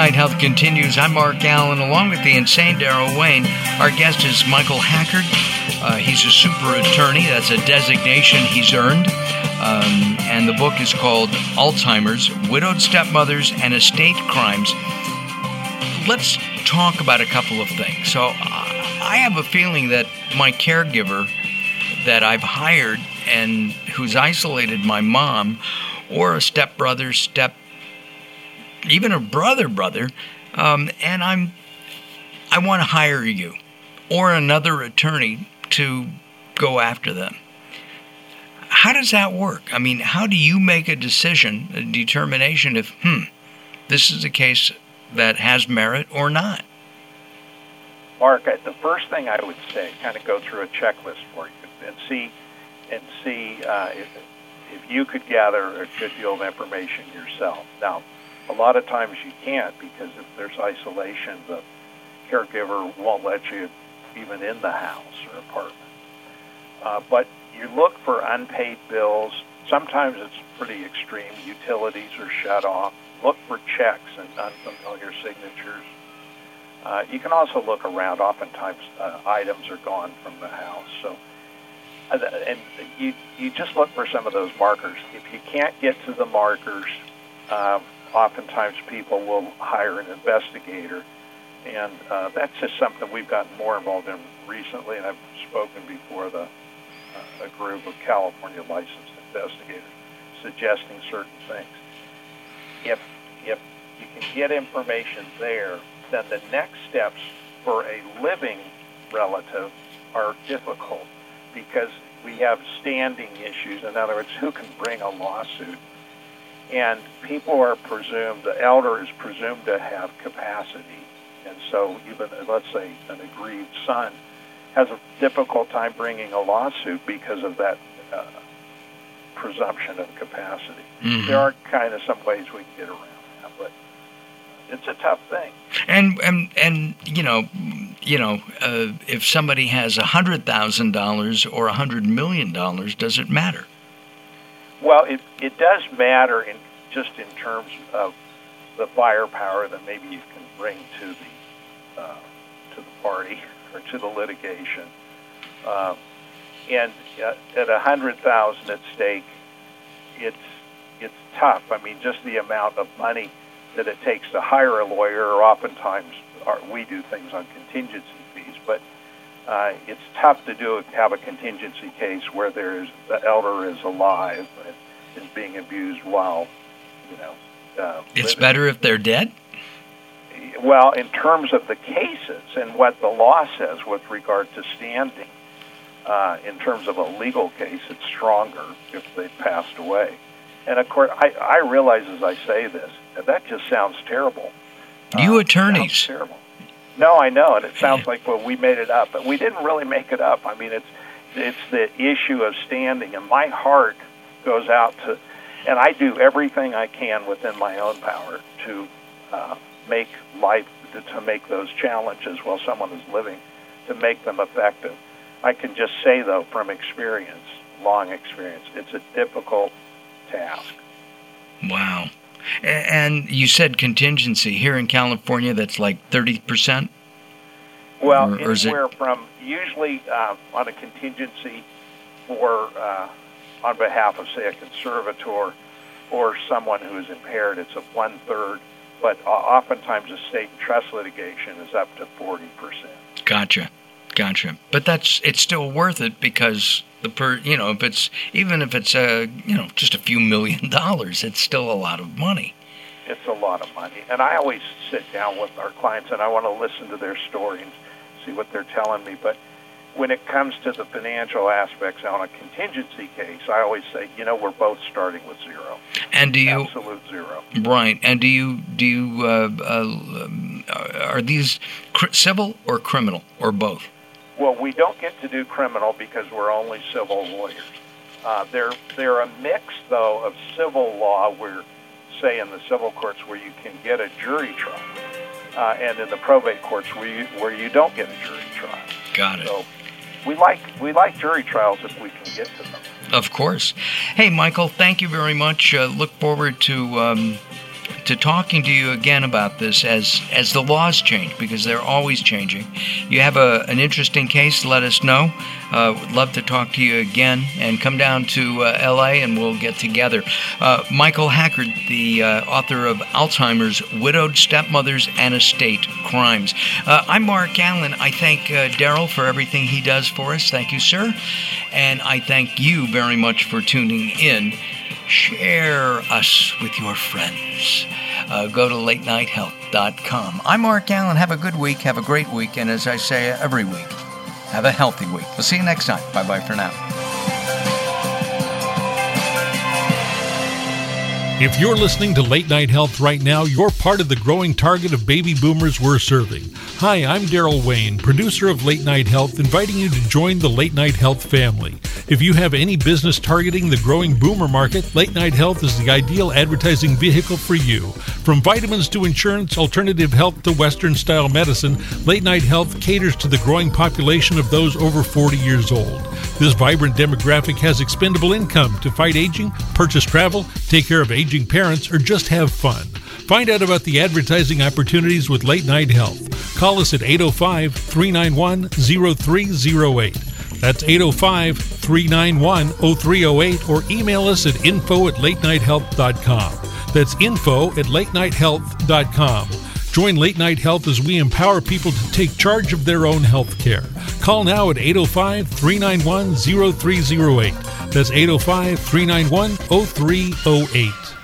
Night Health continues. I'm Mark Alyn, along with the insane Daryl Wayne. Our guest is Michael Hackard. Uh, he's a super attorney. That's a designation he's earned. Um, and the book is called Alzheimer's Widowed Stepmothers and Estate Crimes. Let's talk about a couple of things. So, I have a feeling that my caregiver that I've hired and who's isolated my mom, or a stepbrother, step, even a brother, brother, um, and I'm, I want to hire you, or another attorney to go after them. How does that work? I mean, how do you make a decision, a determination if, hmm, this is a case that has merit or not? Mark, the first thing I would say, kind of go through a checklist for you and see and see uh, if, if you could gather a good deal of information yourself. Now, a lot of times you can't because if there's isolation, the caregiver won't let you even in the house or apartment. Uh, but you look for unpaid bills. Sometimes it's pretty extreme. Utilities are shut off. Look for checks and unfamiliar signatures. Uh, you can also look around. Oftentimes, uh, items are gone from the house. So uh, and you you just look for some of those markers. If you can't get to the markers, uh, oftentimes people will hire an investigator, and uh, that's just something we've gotten more involved in recently. And I've spoken before the uh, a group of California licensed investigators suggesting certain things. If if you can get information there, then the next steps for a living relative are difficult because we have standing issues. In other words, who can bring a lawsuit? And people are presumed, the elder is presumed to have capacity. And so even, let's say, an aggrieved son has a difficult time bringing a lawsuit because of that uh, presumption of capacity. Mm-hmm. There are kind of some ways we can get around that, but it's a tough thing. And and and you know, you know, uh, if somebody has a hundred thousand dollars or a hundred million dollars, does it matter? Well, it it does matter in just in terms of the firepower that maybe you can bring to the uh, to the party or to the litigation. Um, and at a hundred thousand at stake, it's it's tough. I mean, just the amount of money that it takes to hire a lawyer, or oftentimes our, we do things on contingency fees, but uh, it's tough to do have a contingency case where there is the elder is alive and is being abused while you know. Uh, it's living. better if they're dead. Well, in terms of the cases and what the law says with regard to standing, uh, in terms of a legal case, it's stronger if they've passed away. And of course, I, I realize as I say this, that just sounds terrible. You uh, attorneys. terrible. No, I know, and it sounds like well, we made it up, but we didn't really make it up. I mean, it's it's the issue of standing, and my heart goes out to, and I do everything I can within my own power to uh, make life to, make those challenges while someone is living, to make them effective. I can just say though, from experience, long experience, it's a difficult task. Wow. And you said contingency here in California. That's like thirty percent. Well, or, or anywhere it... from usually uh, on a contingency for uh, on behalf of say a conservator or someone who is impaired, it's a one third. But uh, oftentimes, a state and trust litigation is up to forty percent. Gotcha, gotcha. But that's it's still worth it because the per you know if it's even if it's a you know just a few million dollars it's still a lot of money it's a lot of money and i always sit down with our clients and i want to listen to their story and see what they're telling me but when it comes to the financial aspects on a contingency case i always say you know we're both starting with zero and do you absolute zero right and do you do you uh, uh, are these cr- civil or criminal or both well, we don't get to do criminal because we're only civil lawyers. Uh, they're they're a mix though of civil law, where say in the civil courts where you can get a jury trial, uh, and in the probate courts where you where you don't get a jury trial. Got it. So we like we like jury trials if we can get to them. Of course. Hey, Michael, thank you very much. Uh, look forward to. Um, to talking to you again about this as as the laws change because they're always changing. You have a, an interesting case, let us know. Uh, would love to talk to you again and come down to uh, LA and we'll get together. Uh, Michael Hackard, the uh, author of Alzheimer's Widowed Stepmothers and Estate Crimes. Uh, I'm Mark Alyn. I thank uh, Daryl for everything he does for us. Thank you, sir. And I thank you very much for tuning in. Share us with your friends. Uh, go to latenighthealth.com. I'm Mark Alyn. Have a good week. Have a great week. And as I say every week, have a healthy week. We'll see you next time. Bye bye for now. If you're listening to Late Night Health right now, you're part of the growing target of baby boomers we're serving. Hi, I'm Daryl Wayne, producer of Late Night Health, inviting you to join the Late Night Health family. If you have any business targeting the growing boomer market, Late Night Health is the ideal advertising vehicle for you. From vitamins to insurance, alternative health to Western style medicine, Late Night Health caters to the growing population of those over 40 years old. This vibrant demographic has expendable income to fight aging, purchase travel, take care of aging parents, or just have fun. Find out about the advertising opportunities with Late Night Health. Call us at 805 391 0308. That's 805 391 0308 or email us at info at late latenighthealth.com. That's info at late latenighthealth.com. Join Late Night Health as we empower people to take charge of their own health care. Call now at 805 391 0308. That's 805 391 0308.